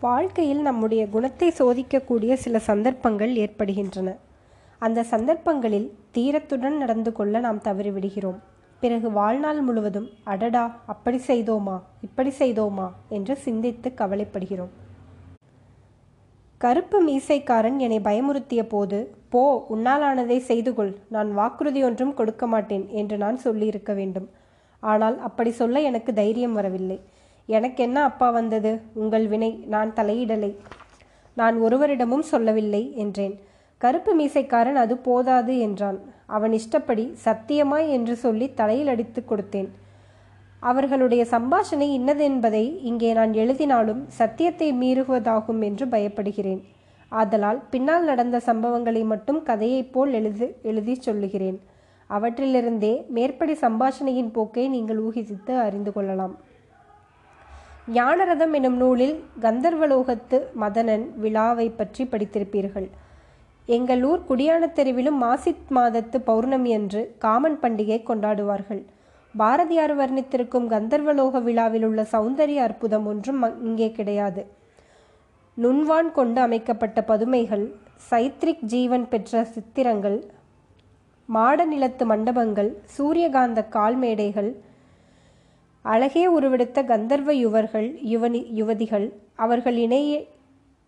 வாழ்க்கையில் நம்முடைய குணத்தை சோதிக்கக்கூடிய சில சந்தர்ப்பங்கள் ஏற்படுகின்றன. அந்த சந்தர்ப்பங்களில் தீரத்துடன் நடந்து கொள்ள நாம் தவறிவிடுகிறோம். பிறகு வாழ்நாள் முழுவதும் அடடா அப்படி செய்தோமா? இப்படி செய்தோமா? என்று சிந்தித்து கவலைப்படுகிறோம். கருப்பு மீசைக்காரன் என்னை பயமுறுத்திய போது போ உன்னாலானதை செய்து கொள் நான் வாக்குறுதி ஒன்றும் கொடுக்க மாட்டேன் என்று நான் சொல்லியிருக்க வேண்டும். ஆனால் அப்படி சொல்ல எனக்கு தைரியம் வரவில்லை. எனக்கு என்ன அப்பா வந்தது? உங்கள் வினை நான் தலையிடலை. நான் ஒருவரிடமும் சொல்லவில்லை என்றேன். கருப்பு மீசைக்காரன் அது போதாது என்றான். அவன் இஷ்டப்படி சத்தியமாய் என்று சொல்லி தலையில் அடித்து கொடுத்தேன். அவர்களுடைய சம்பாஷணை இன்னதென்பதை இங்கே நான் எழுதினாலும் சத்தியத்தை மீறுவதாகும் என்று பயப்படுகிறேன். ஆதலால் பின்னால் நடந்த சம்பவங்களை மட்டும் கதையைப் போல் எழுது எழுதி சொல்லுகிறேன். அவற்றிலிருந்தே மேற்படி சம்பாஷணையின் போக்கை நீங்கள் ஊகித்து அறிந்து கொள்ளலாம். ஞானரதம் எனும் நூலில் கந்தர்வலோகத்து மதனன் விழாவை பற்றி படித்திருப்பீர்கள். எங்கள் ஊர் குடியான தெருவிலும் மாசித் மாதத்து பௌர்ணமி அன்று காமன் பண்டிகை கொண்டாடுவார்கள். பாரதியார் வர்ணித்திருக்கும் கந்தர்வலோக விழாவில் உள்ள சௌந்தரிய அற்புதம் ஒன்றும் இங்கே கிடையாது. நுண்வான் கொண்டு அமைக்கப்பட்ட பதுமைகள் சைத்ரிக் ஜீவன் பெற்ற சித்திரங்கள் மாட நிலத்து மண்டபங்கள் சூரியகாந்த கால்மேடைகள் அழகே உருவெடுத்த கந்தர்வ யுவர்கள் யுவனி யுவதிகள் அவர்கள் இணைய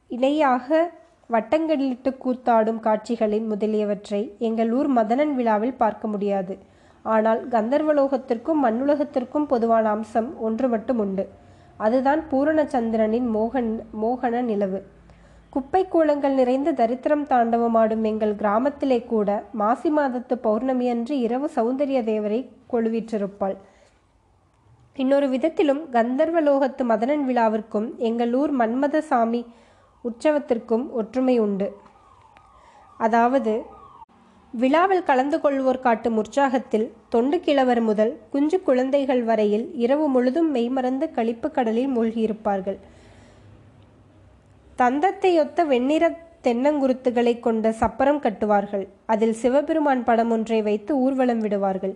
இணையாக வட்டங்களிட்டு கூத்தாடும் காட்சிகளின் முதலியவற்றை எங்கள் ஊர் மதனன் விழாவில் பார்க்க முடியாது. ஆனால் கந்தர்வலோகத்திற்கும் மண்ணுலகத்திற்கும் பொதுவான அம்சம் ஒன்று மட்டும் உண்டு. அதுதான் பூரணச்சந்திரனின் மோகன் மோகன நிலவு. குப்பை கூலங்கள் நிறைந்த தரித்திரம் தாண்டவமாடும் எங்கள் கிராமத்திலே கூட மாசி மாதத்து பௌர்ணமியன்று இரவு சௌந்தரிய தேவரை கொழுவிற்றிருப்பாள். இன்னொரு விதத்திலும் கந்தர்வலோகத்து மதனன் விழாவிற்கும் எங்கள் ஊர் மன்மத சாமி உற்சவத்திற்கும் ஒற்றுமை உண்டு. அதாவது விழாவில் கலந்து கொள்வோர் காட்டும் உற்சாகத்தில் தொண்டு கிழவர் முதல் குஞ்சு குழந்தைகள் வரையில் இரவு முழுதும் மெய்மறந்து கழிப்பு கடலில் மூழ்கியிருப்பார்கள். தந்தத்தையொத்த வெண்ணிற தென்னங்குருத்துகளை கொண்ட சப்பரம் கட்டுவார்கள். அதில் சிவபெருமான் படம் ஒன்றை வைத்து ஊர்வலம் விடுவார்கள்.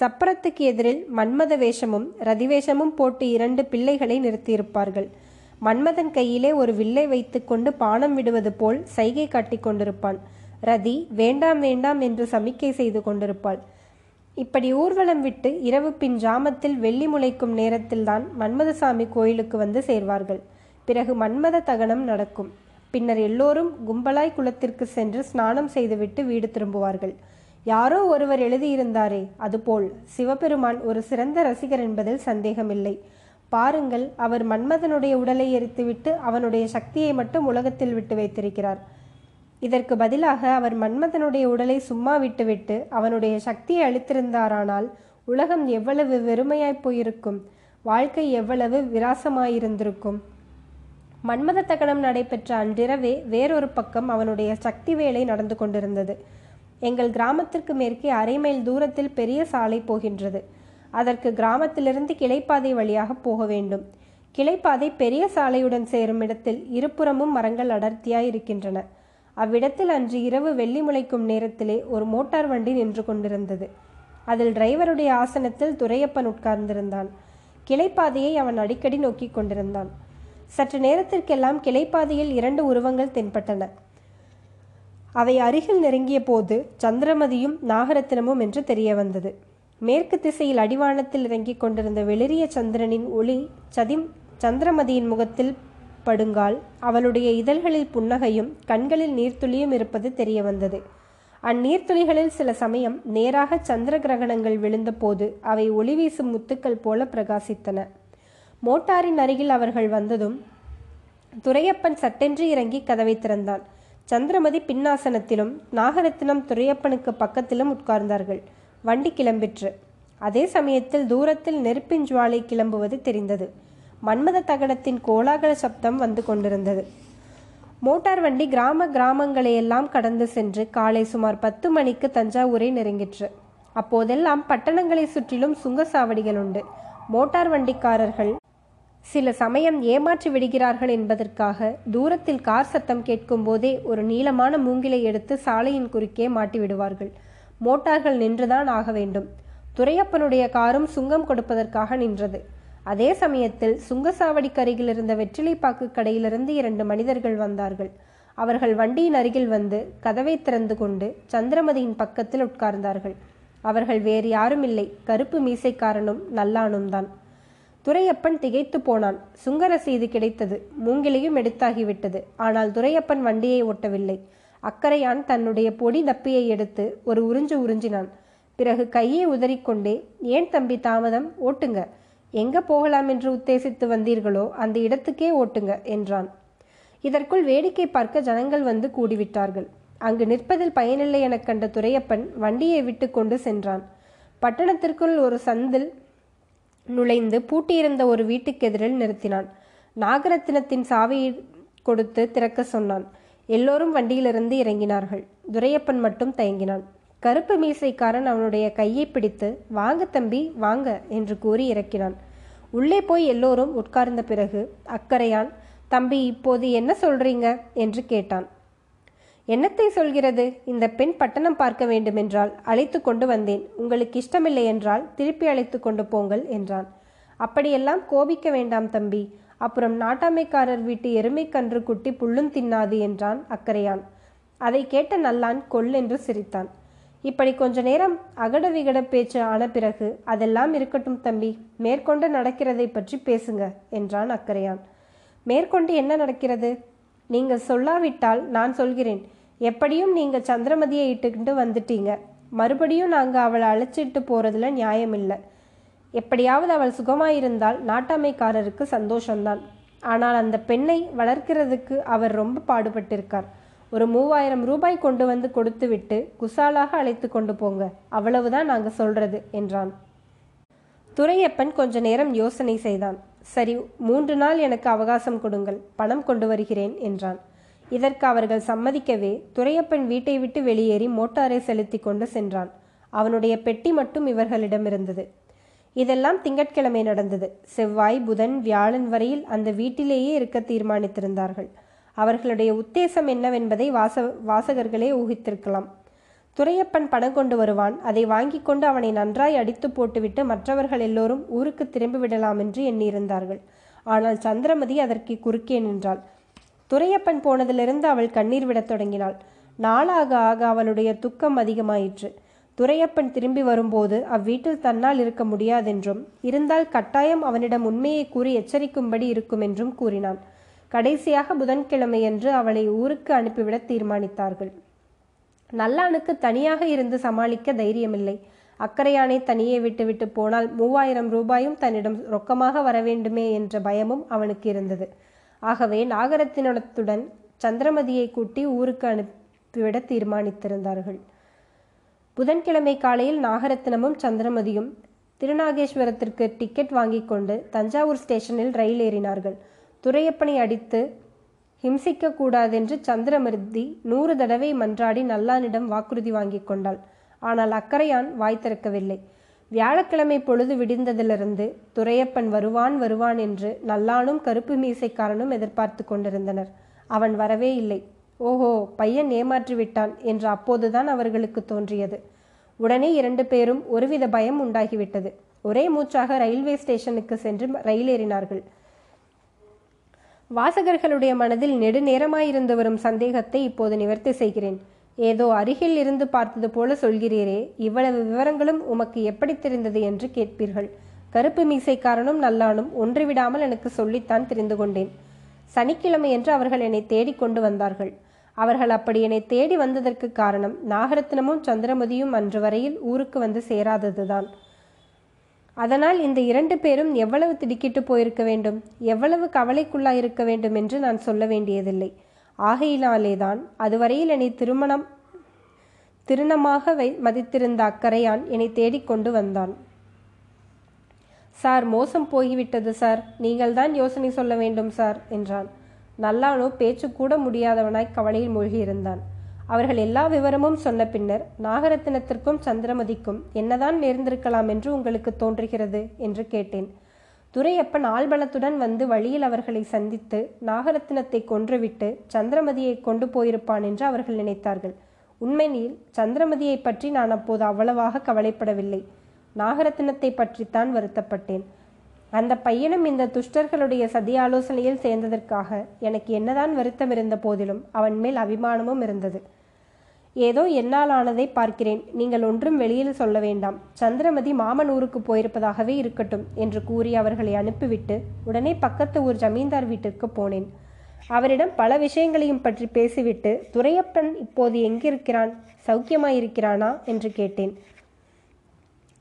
சப்பரத்துக்கு எதிரில் மன்மத வேஷமும் ரதிவேஷமும் போட்டு இரண்டு பிள்ளைகளை நிறுத்தியிருப்பார்கள். மன்மதன் கையிலே ஒரு வில்லை வைத்துக்கொண்டு பானம் விடுவது போல் சைகை காட்டிக் கொண்டிருப்பான். ரதி வேண்டாம் வேண்டாம் என்று சமிக்கை செய்து கொண்டிருப்பாள். இப்படி ஊர்வலம் விட்டு இரவு பின் ஜாமத்தில் வெள்ளி முளைக்கும் நேரத்தில்தான் மன்மதசாமி கோயிலுக்கு வந்து சேர்வார்கள். பிறகு மன்மத தகனம் நடக்கும். பின்னர் எல்லோரும் கும்பலாய் குளத்திற்கு சென்று ஸ்நானம் செய்துவிட்டு வீடு திரும்புவார்கள். யாரோ ஒருவர் எழுதியிருந்தாரே அதுபோல் சிவபெருமான் ஒரு சிறந்த ரசிகர் என்பதில் சந்தேகமில்லை. பாருங்கள் அவர் மன்மதனுடைய உடலை எரித்துவிட்டு அவனுடைய சக்தியை மட்டும் உலகத்தில் விட்டு வைத்திருக்கிறார். இதற்கு பதிலாக அவர் மன்மதனுடைய உடலை சும்மா விட்டுவிட்டு அவனுடைய சக்தியை அளித்திருந்தாரானால் உலகம் எவ்வளவு வெறுமையாய் போயிருக்கும் வாழ்க்கை எவ்வளவு விராசமாயிருந்திருக்கும். மன்மத தகனம் நடைபெற்ற அன்றிரவே வேறொரு பக்கம் அவனுடைய சக்தி வேலை நடந்து கொண்டிருந்தது. எங்கள் கிராமத்திற்கு மேற்கே அரை மைல் தூரத்தில் பெரிய சாலை போகின்றது. அதற்கு கிராமத்திலிருந்து கிளைப்பாதை வழியாக போக வேண்டும். கிளைப்பாதை பெரிய சாலையுடன் சேரும் இடத்தில் இருபுறமும் மரங்கள் அடர்த்தியாய் இருக்கின்றன. அவ்விடத்தில் அன்று இரவு வெள்ளி முளைக்கும் நேரத்திலே ஒரு மோட்டார் வண்டி நின்று கொண்டிருந்தது. அதில் டிரைவருடைய ஆசனத்தில் துரையப்பன் உட்கார்ந்திருந்தான். கிளைப்பாதையை அவன் அடிக்கடி நோக்கி கொண்டிருந்தான். சற்று நேரத்திற்கெல்லாம் கிளைப்பாதையில் இரண்டு உருவங்கள் தென்பட்டன. அவை அருகில் நெருங்கிய போது சந்திரமதியும் நாகரத்தினமும் என்று தெரிய வந்தது மேற்கு திசையில் அடிவானத்தில் இறங்கிக் கொண்டிருந்த வெளிரிய சந்திரனின் ஒளி சதிம் சந்திரமதியின் முகத்தில் படுங்கால் அவளுடைய இதழ்களில் புன்னகையும் கண்களில் நீர்த்துளியும் இருப்பது தெரிய வந்தது அந்நீர்த்துளிகளில் சில சமயம் நேராக சந்திர கிரகணங்கள் விழுந்தபோது அவை ஒளி வீசும் முத்துக்கள் போல பிரகாசித்தன. மோட்டாரின் அருகில் அவர்கள் வந்ததும் துரையப்பன் சட்டென்று இறங்கி கதவை திறந்தான். சந்திரமதி பின்னாசனத்திலும் நாகரத்தினம் துரையப்பனுக்கு பக்கத்திலும் உட்கார்ந்தார்கள். வண்டி கிளம்பிற்று. அதே சமயத்தில் தூரத்தில் நெருப்பின் ஜுவாலை கிளம்புவது தெரிந்தது. மன்மத தகடத்தின் கோலாகல சப்தம் வந்து கொண்டிருந்தது. மோட்டார் வண்டி கிராம கிராமங்களையெல்லாம் கடந்து சென்று காலை சுமார் பத்து மணிக்கு தஞ்சாவூரை நெருங்கிற்று. அப்போதெல்லாம் பட்டணங்களை சுற்றிலும் சுங்கசாவடிகள் உண்டு. மோட்டார் வண்டிக்காரர்கள் சில சமயம் ஏமாற்றி விடுகிறார்கள் என்பதற்காக தூரத்தில் கார் சத்தம் கேட்கும் போதே ஒரு நீளமான மூங்கிலை எடுத்து சாலையின் குறுக்கே மாட்டி விடுவார்கள். மோட்டார்கள் நின்றுதான் ஆக வேண்டும். துரையப்பனுடைய காரும் சுங்கம் கொடுப்பதற்காக நின்றது. அதே சமயத்தில் சுங்கசாவடிக்கு அருகில் இருந்த வெற்றிலைப்பாக்கு கடையிலிருந்து இரண்டு மனிதர்கள் வந்தார்கள். அவர்கள் வண்டியின் அருகில் வந்து கதவை திறந்து கொண்டு சந்திரமதியின் பக்கத்தில் உட்கார்ந்தார்கள். அவர்கள் வேறு யாரும் இல்லை கருப்பு மீசைக்காரனும் நல்லானும் தான் துரையப்பன் திகைத்து போனான். சுங்க ரசீது கிடைத்தது மூங்கிலையும் எடுத்தாகிவிட்டது. ஆனால் துரையப்பன் வண்டியை ஓட்டவில்லை. அக்கறையான் தன்னுடைய பொடி தப்பியை எடுத்து ஒரு உறிஞ்சு உறிஞ்சினான். பிறகு கையை உதறிக்கொண்டே ஏன் தம்பி தாமதம்? ஓட்டுங்க. எங்க போகலாம் என்று உத்தேசித்து வந்தீர்களோ அந்த இடத்துக்கே ஓட்டுங்க என்றான். இதற்குள் வேடிக்கை பார்க்க ஜனங்கள் வந்து கூடிவிட்டார்கள். அங்கு நிற்பதில் பயனில்லை எனக் கண்ட துரையப்பன் வண்டியை விட்டு கொண்டு சென்றான். பட்டணத்திற்குள் ஒரு சந்தில் நுழைந்து பூட்டியிருந்த ஒரு வீட்டுக்கு எதிரில் நிறுத்தினான். நாகரத்தினத்தின் சாவியை கொடுத்து திறக்க சொன்னான். எல்லோரும் வண்டியிலிருந்து இறங்கினார்கள். துரையப்பன் மட்டும் தயங்கினான். கருப்பு மீசைக்காரன் அவனுடைய கையை பிடித்து வாங்க தம்பி வாங்க என்று கூறி இறக்கினான். உள்ளே போய் எல்லோரும் உட்கார்ந்த பிறகு அக்கறையான் தம்பி இப்போது என்ன சொல்றீங்க? என்று கேட்டான். என்னத்தை சொல்கிறது? இந்த பெண் பட்டணம் பார்க்க வேண்டுமென்றால் அழைத்து கொண்டு வந்தேன். உங்களுக்கு இஷ்டமில்லை என்றால் திருப்பி அழைத்து கொண்டு போங்கள் என்றான். அப்படியெல்லாம் கோபிக்க வேண்டாம் தம்பி. அப்புறம் நாட்டாமைக்காரர் வீட்டு எருமை கன்று குட்டி புல்லும் தின்னாது என்றான் அக்கறையான். அதை கேட்ட நல்லான் கொல்லென்று சிரித்தான். இப்படி கொஞ்ச நேரம் அகட விகட பேச்சு ஆன பிறகு அதெல்லாம் இருக்கட்டும் தம்பி. மேற்கொண்டு நடக்கிறதை பற்றி பேசுங்க என்றான் அக்கறையான். மேற்கொண்டு என்ன நடக்கிறது? நீங்கள் சொல்லாவிட்டால் நான் சொல்கிறேன். எப்படியும் நீங்கள் சந்திரமதியை இட்டுக்கிட்டு வந்துட்டீங்க. மறுபடியும் நாங்கள் அவளை அழைச்சிட்டு போகிறதுல நியாயமில்லை. எப்படியாவது அவள் சுகமாயிருந்தால் நாட்டாமைக்காரருக்கு சந்தோஷம்தான். ஆனால் அந்த பெண்ணை வளர்க்கிறதுக்கு அவர் ரொம்ப பாடுபட்டிருக்கார். ஒரு மூவாயிரம் ரூபாய் கொண்டு வந்து கொடுத்துவிட்டு குசாலாக அழைத்து கொண்டு போங்க. அவ்வளவுதான் நாங்கள் சொல்றது என்றான். துரையப்பன் கொஞ்ச நேரம் யோசனை செய்தான். சரி மூன்று நாள் எனக்கு அவகாசம் கொடுங்கள் பணம் கொண்டு வருகிறேன் என்றான். இதற்கு அவர்கள் சம்மதிக்கவே துரையப்பன் வீட்டை விட்டு வெளியேறி மோட்டாரை செலுத்தி கொண்டு சென்றான். அவனுடைய பெட்டி மட்டும் இவர்களிடம் இருந்தது. இதெல்லாம் திங்கட்கிழமை நடந்தது. செவ்வாய் புதன் வியாழன் வரையில் அந்த வீட்டிலேயே இருக்க தீர்மானித்திருந்தார்கள். அவர்களுடைய உத்தேசம் என்னவென்பதை வாச வாசகர்களே ஊகித்திருக்கலாம். துரையப்பன் பணம் கொண்டு வருவான். அதை வாங்கி கொண்டு அவனை நன்றாய் அடித்து போட்டுவிட்டு மற்றவர்கள் எல்லோரும் ஊருக்கு திரும்பி விடலாம் என்று எண்ணியிருந்தார்கள். ஆனால் சந்திரமதி அதற்கு குறுக்கே நின்றாள். துரையப்பன் போனதிலிருந்து அவள் கண்ணீர் விடத் தொடங்கினாள். நாளாக ஆக அவளுடைய துக்கம் அதிகமாயிற்று. துரையப்பன் திரும்பி வரும்போது அவ்வீட்டில் தன்னால் இருக்க முடியாதென்றும் இருந்தால் கட்டாயம் அவனிடம் உண்மையை கூறி எச்சரிக்கும்படி இருக்கும் என்றும் கூறினான். கடைசியாக புதன்கிழமையன்று அவளை ஊருக்கு அனுப்பிவிட தீர்மானித்தார்கள். நல்லானுக்கு தனியாக இருந்து சமாளிக்க தைரியமில்லை. அக்கறையானை தனியே விட்டுவிட்டு போனால் மூவாயிரம் ரூபாயும் தன்னிடம் ரொக்கமாக வரவேண்டுமே என்ற பயமும் அவனுக்கு இருந்தது. ஆகவே நாகரத்தினத்துடன் சந்திரமதியை கூட்டி ஊருக்கு அனுப்பிவிட தீர்மானித்திருந்தார்கள். புதன்கிழமை காலையில் நாகரத்தினமும் சந்திரமதியும் திருநாகேஸ்வரத்திற்கு டிக்கெட் வாங்கி கொண்டு தஞ்சாவூர் ஸ்டேஷனில் ரயில் ஏறினார்கள். துரையப்பனை அடித்து ஹிம்சிக்க கூடாதென்று சந்திரமருதி நூறு தடவை மன்றாடி நல்லானிடம் வாக்குறுதி வாங்கி கொண்டாள். ஆனால் அக்கறையான் வாய் திறக்கவில்லை. வியாழக்கிழமை பொழுது விடிந்ததிலிருந்து துரையப்பன் வருவான் வருவான் என்று நல்லானும் கருப்பு மீசைக்காரனும் எதிர்பார்த்து கொண்டிருந்தனர். அவன் வரவே இல்லை. ஓஹோ பையன் ஏமாற்றி விட்டான் என்று அப்போதுதான் அவர்களுக்கு தோன்றியது. உடனே இரண்டு பேரும் ஒருவித பயம் உண்டாகிவிட்டது. ஒரே மூச்சாக ரயில்வே ஸ்டேஷனுக்கு சென்று ரயில் ஏறினார்கள். வாசகர்களுடைய மனதில் நெடுநேரமாயிருந்து வரும் சந்தேகத்தை இப்போது நிவர்த்தி செய்கிறேன். ஏதோ அருகில் இருந்து பார்த்தது போல சொல்கிறீரே இவ்வளவு விவரங்களும் உமக்கு எப்படி தெரிந்தது என்று கேட்பீர்கள். கருப்பு மீசைக்காரனும் நல்லானும் ஒன்று விடாமல் எனக்கு சொல்லித்தான் தெரிந்து கொண்டேன். சனிக்கிழமை என்று அவர்கள் என்னை தேடிக் கொண்டு வந்தார்கள். அவர்கள் அப்படி என்னை தேடி வந்ததற்கு காரணம் நாகரத்னமும் சந்திரமதியும் அன்று வரையில் ஊருக்கு வந்து சேராததுதான். அதனால் இந்த இரண்டு பேரும் எவ்வளவு திடுக்கிட்டு போயிருக்க வேண்டும்? எவ்வளவு கவலைக்குள்ளாயிருக்க வேண்டும் என்று நான் சொல்ல வேண்டியதில்லை. ஆகையினாலேதான் அதுவரையில் என்னை திருமணம் திருணமாக வை மதித்திருந்த அக்கறையான் என்னை தேடிக்கொண்டு வந்தான். சார் மோசம் போய்விட்டது சார். நீங்கள்தான் யோசனை சொல்ல வேண்டும் சார் என்றான். நல்லானோ பேச்சு கூட முடியாதவனாய் கவலையில் மூழ்கியிருந்தான். அவர்கள் எல்லா விவரமும் சொன்ன பின்னர் நாகரத்தினத்திற்கும் சந்திரமதிக்கும் என்னதான் நேர்ந்திருக்கலாம் என்று உங்களுக்கு தோன்றுகிறது என்று கேட்டேன். துரையப்பன் ஆள்பலத்துடன் வந்து வழியில் அவர்களை சந்தித்து நாகரத்தினத்தை கொன்றுவிட்டு சந்திரமதியை கொண்டு போயிருப்பான் என்று அவர்கள் நினைத்தார்கள். உண்மையில் சந்திரமதியை பற்றி நான் அப்போது அவ்வளவாக கவலைப்படவில்லை. நாகரத்தினத்தை பற்றித்தான் வருத்தப்பட்டேன். அந்த பையனும் இந்த துஷ்டர்களுடைய சதி ஆலோசனையில் சேர்ந்ததற்காக எனக்கு என்னதான் வருத்தம் இருந்த போதிலும் அவன் மேல் அபிமானமும் இருந்தது. ஏதோ என்னால் ஆனதை பார்க்கிறேன். நீங்கள் ஒன்றும் வெளியில் சொல்ல வேண்டாம். சந்திரமதி மாமன் ஊருக்கு போயிருப்பதாகவே இருக்கட்டும் என்று கூறி அவர்களை அனுப்பிவிட்டு உடனே பக்கத்து ஊர் ஜமீன்தார் வீட்டிற்கு போனேன். அவரிடம் பல விஷயங்களையும் பற்றி பேசிவிட்டு துரையப்பன் இப்போது எங்கிருக்கிறான்? சௌக்கியமாயிருக்கிறானா? என்று கேட்டேன்.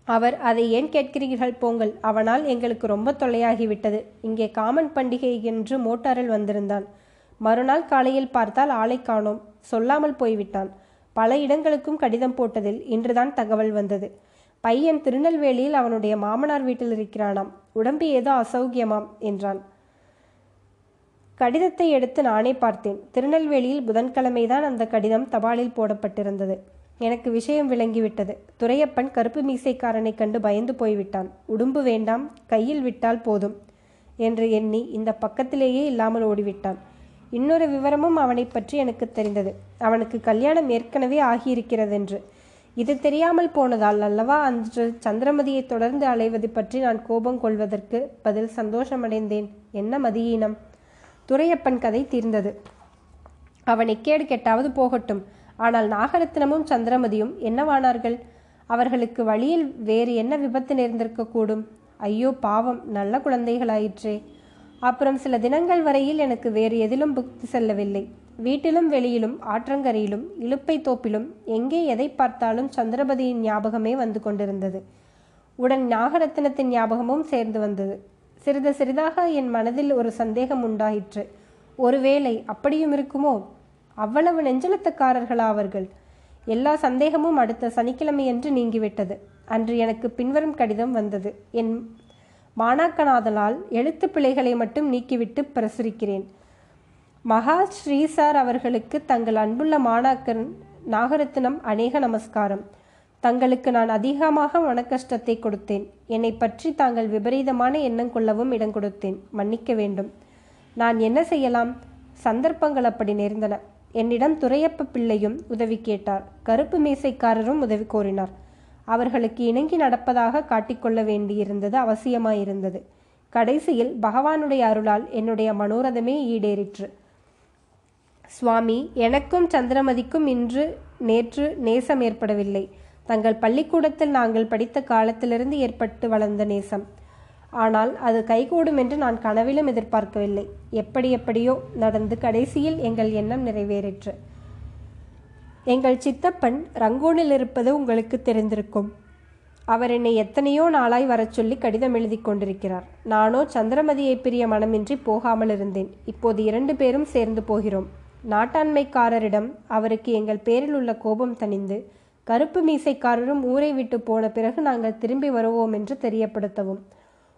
அவர் அதை ஏன் கேட்கிறீர்கள்? போங்கள். அவனால் எங்களுக்கு ரொம்ப தொல்லையாகிவிட்டது. இங்கே காமன் பண்டிகை என்று மோட்டாரில் வந்திருந்தான். மறுநாள் காலையில் பார்த்தால் ஆளை காணோம். சொல்லாமல் போய்விட்டான். பல இடங்களுக்கும் கடிதம் போட்டதில் இன்றுதான் தகவல் வந்தது. பையன் திருநெல்வேலியில் அவனுடைய மாமனார் வீட்டில் இருக்கிறானாம். உடம்பு ஏதோ அசௌக்கியமாம் என்றான். கடிதத்தை எடுத்து நானே பார்த்தேன். திருநெல்வேலியில் புதன்கிழமைதான் அந்த கடிதம் தபாலில் போடப்பட்டிருந்தது. எனக்கு விஷயம் விளங்கிவிட்டது. துரையப்பன் கருப்பு மீசைக்காரனை கண்டு பயந்து போய்விட்டான். உடும்பு வேண்டாம் கையில் விட்டால் போதும் என்று எண்ணி இந்த பக்கத்திலேயே இல்லாமல் ஓடிவிட்டான். இன்னொரு விவரமும் அவனை பற்றி எனக்கு தெரிந்தது. அவனுக்கு கல்யாணம் ஏற்கனவே ஆகியிருக்கிறதென்று. இது தெரியாமல் போனதால் அல்லவா அன்று சந்திரமதியை தொடர்ந்து அலைவது பற்றி நான் கோபம் கொள்வதற்கு பதில் சந்தோஷமடைந்தேன். என்ன மதியீனம்? துரையப்பன் கதை தீர்ந்தது. அவனை கேடு கெட்டாவது போகட்டும். ஆனால் நாகரத்னமும் சந்திரமதியும் என்னவானார்கள்? அவர்களுக்கு வழியில் வேறு என்ன விபத்து நேர்ந்திருக்கக்கூடும்? ஐயோ பாவம் நல்ல குழந்தைகளாயிற்றே. அப்புறம் சில தினங்கள் வரையில் எனக்கு வேறு எதிலும் புக்தி செல்லவில்லை. வீட்டிலும் வெளியிலும் ஆற்றங்கரையிலும் இழுப்பை தோப்பிலும் எங்கே எதை பார்த்தாலும் சந்திரபதியின் ஞாபகமே வந்து கொண்டிருந்தது. உடன் நாகரத்தினத்தின் ஞாபகமும் சேர்ந்து வந்தது. சிறிது சிறிதாக என் மனதில் ஒரு சந்தேகம் உண்டாயிற்று. ஒருவேளை அப்படியும் இருக்குமோ? அவ்வளவு நெஞ்சலத்துக்காரர்களா அவர்கள்? எல்லா சந்தேகமும் அடுத்த சனிக்கிழமையன்று நீங்கிவிட்டது. அன்று எனக்கு பின்வரும் கடிதம் வந்தது. என் மாணாக்கனாதலால் எழுத்து பிழைகளை மட்டும் நீக்கிவிட்டு பிரசுரிக்கிறேன். மகா ஸ்ரீசார் அவர்களுக்கு தங்கள் அன்புள்ள மாணாக்கன் நாகரத்னம் அநேக நமஸ்காரம். தங்களுக்கு நான் அதிகமாக மனக்கஷ்டத்தை கொடுத்தேன். என்னை பற்றி தாங்கள் விபரீதமான எண்ணம் கொள்ளவும் இடம் கொடுத்தேன். மன்னிக்க வேண்டும். நான் என்ன செய்யலாம்? சந்தர்ப்பங்கள் அப்படி நேர்ந்தன. என்னிடம் துரையப்ப பிள்ளையும் உதவி கேட்டார். கருப்பு மேசைக்காரரும் உதவி கோரினார். அவர்களுக்கு இணங்கி நடப்பதாக காட்டிக்கொள்ள வேண்டியிருந்தது அவசியமாயிருந்தது. கடைசியில் பகவானுடைய அருளால் என்னுடைய மனோரதமே ஈடேறிற்று. சுவாமி எனக்கும் சந்திரமதிக்கும் இன்று நேற்று நேசம் ஏற்படவில்லை. தங்கள் பள்ளிக்கூடத்தில் நாங்கள் படித்த காலத்திலிருந்து ஏற்பட்டு வளர்ந்த நேசம். ஆனால் அது கைகூடும் என்று நான் கனவிலும் எதிர்பார்க்கவில்லை. எப்படி எப்படியோ நடந்து கடைசியில் எங்கள் எண்ணம் நிறைவேறிற்று. எங்கள் சித்தப்பன் ரங்கூனில் இருப்பது உங்களுக்கு தெரிந்திருக்கும். அவர் என்னை எத்தனையோ நாளாய் வரச் சொல்லி கடிதம் எழுதி கொண்டிருக்கிறார். நானோ சந்திரமதியை பிரிய மனமின்றி போகாமல் இருந்தேன். இப்போது இரண்டு பேரும் சேர்ந்து போகிறோம். நாட்டாண்மைக்காரரிடம் அவருக்கு எங்கள் பேரில் உள்ள கோபம் தணிந்து கருப்பு மீசைக்காரரும் ஊரை விட்டு போன பிறகு நாங்கள் திரும்பி வருவோம் என்று தெரியப்படுத்தவும்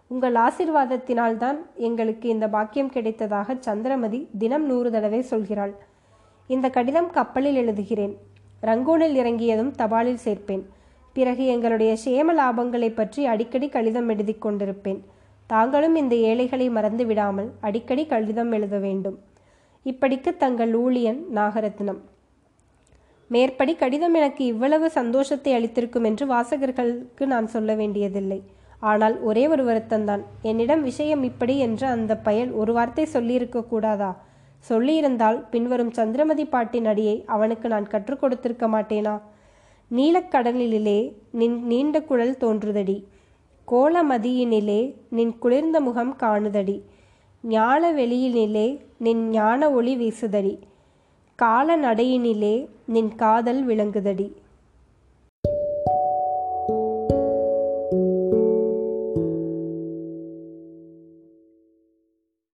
உங்கள் ஆசிர்வாதத்தினால்தான் எங்களுக்கு இந்த பாக்கியம் கிடைத்ததாக சந்திரமதி தினம் நூறு தடவை சொல்கிறாள். இந்த கடிதம் கப்பலில் எழுதுகிறேன். ரங்கூனில் இறங்கியதும் தபாலில் சேர்ப்பேன். பிறகு எங்களுடைய சேம லாபங்களை பற்றி அடிக்கடி கடிதம் எழுதி கொண்டிருப்பேன். தாங்களும் இந்த ஏழைகளை மறந்து விடாமல் அடிக்கடி கடிதம் எழுத வேண்டும். இப்படிக்கு தங்கள் ஊழியன் நாகரத்னம். மேற்படி கடிதம் எனக்கு இவ்வளவு சந்தோஷத்தை அளித்திருக்கும் என்று வாசகர்களுக்கு நான் சொல்ல வேண்டியதில்லை. ஆனால் ஒரே ஒரு வருத்தம்தான். என்னிடம் விஷயம் இப்படி என்று அந்த பயல் ஒரு வார்த்தை சொல்லியிருக்க கூடாதா? சொல்லியிருந்தால் பின்வரும் சந்திரமதி பாட்டின் அடியை அவனுக்கு நான் கற்றுக் கொடுத்திருக்க மாட்டேனா? நீலக்கடலிலே நின் நீண்ட குழல் தோன்றுதடி. கோலமதியினிலே நின் குளிர்ந்த முகம் காணுதடி. ஞான வெளியினிலே நின் ஞான ஒளி வீசுதடி. கால நடையினிலே நின் காதல் விளங்குதடி.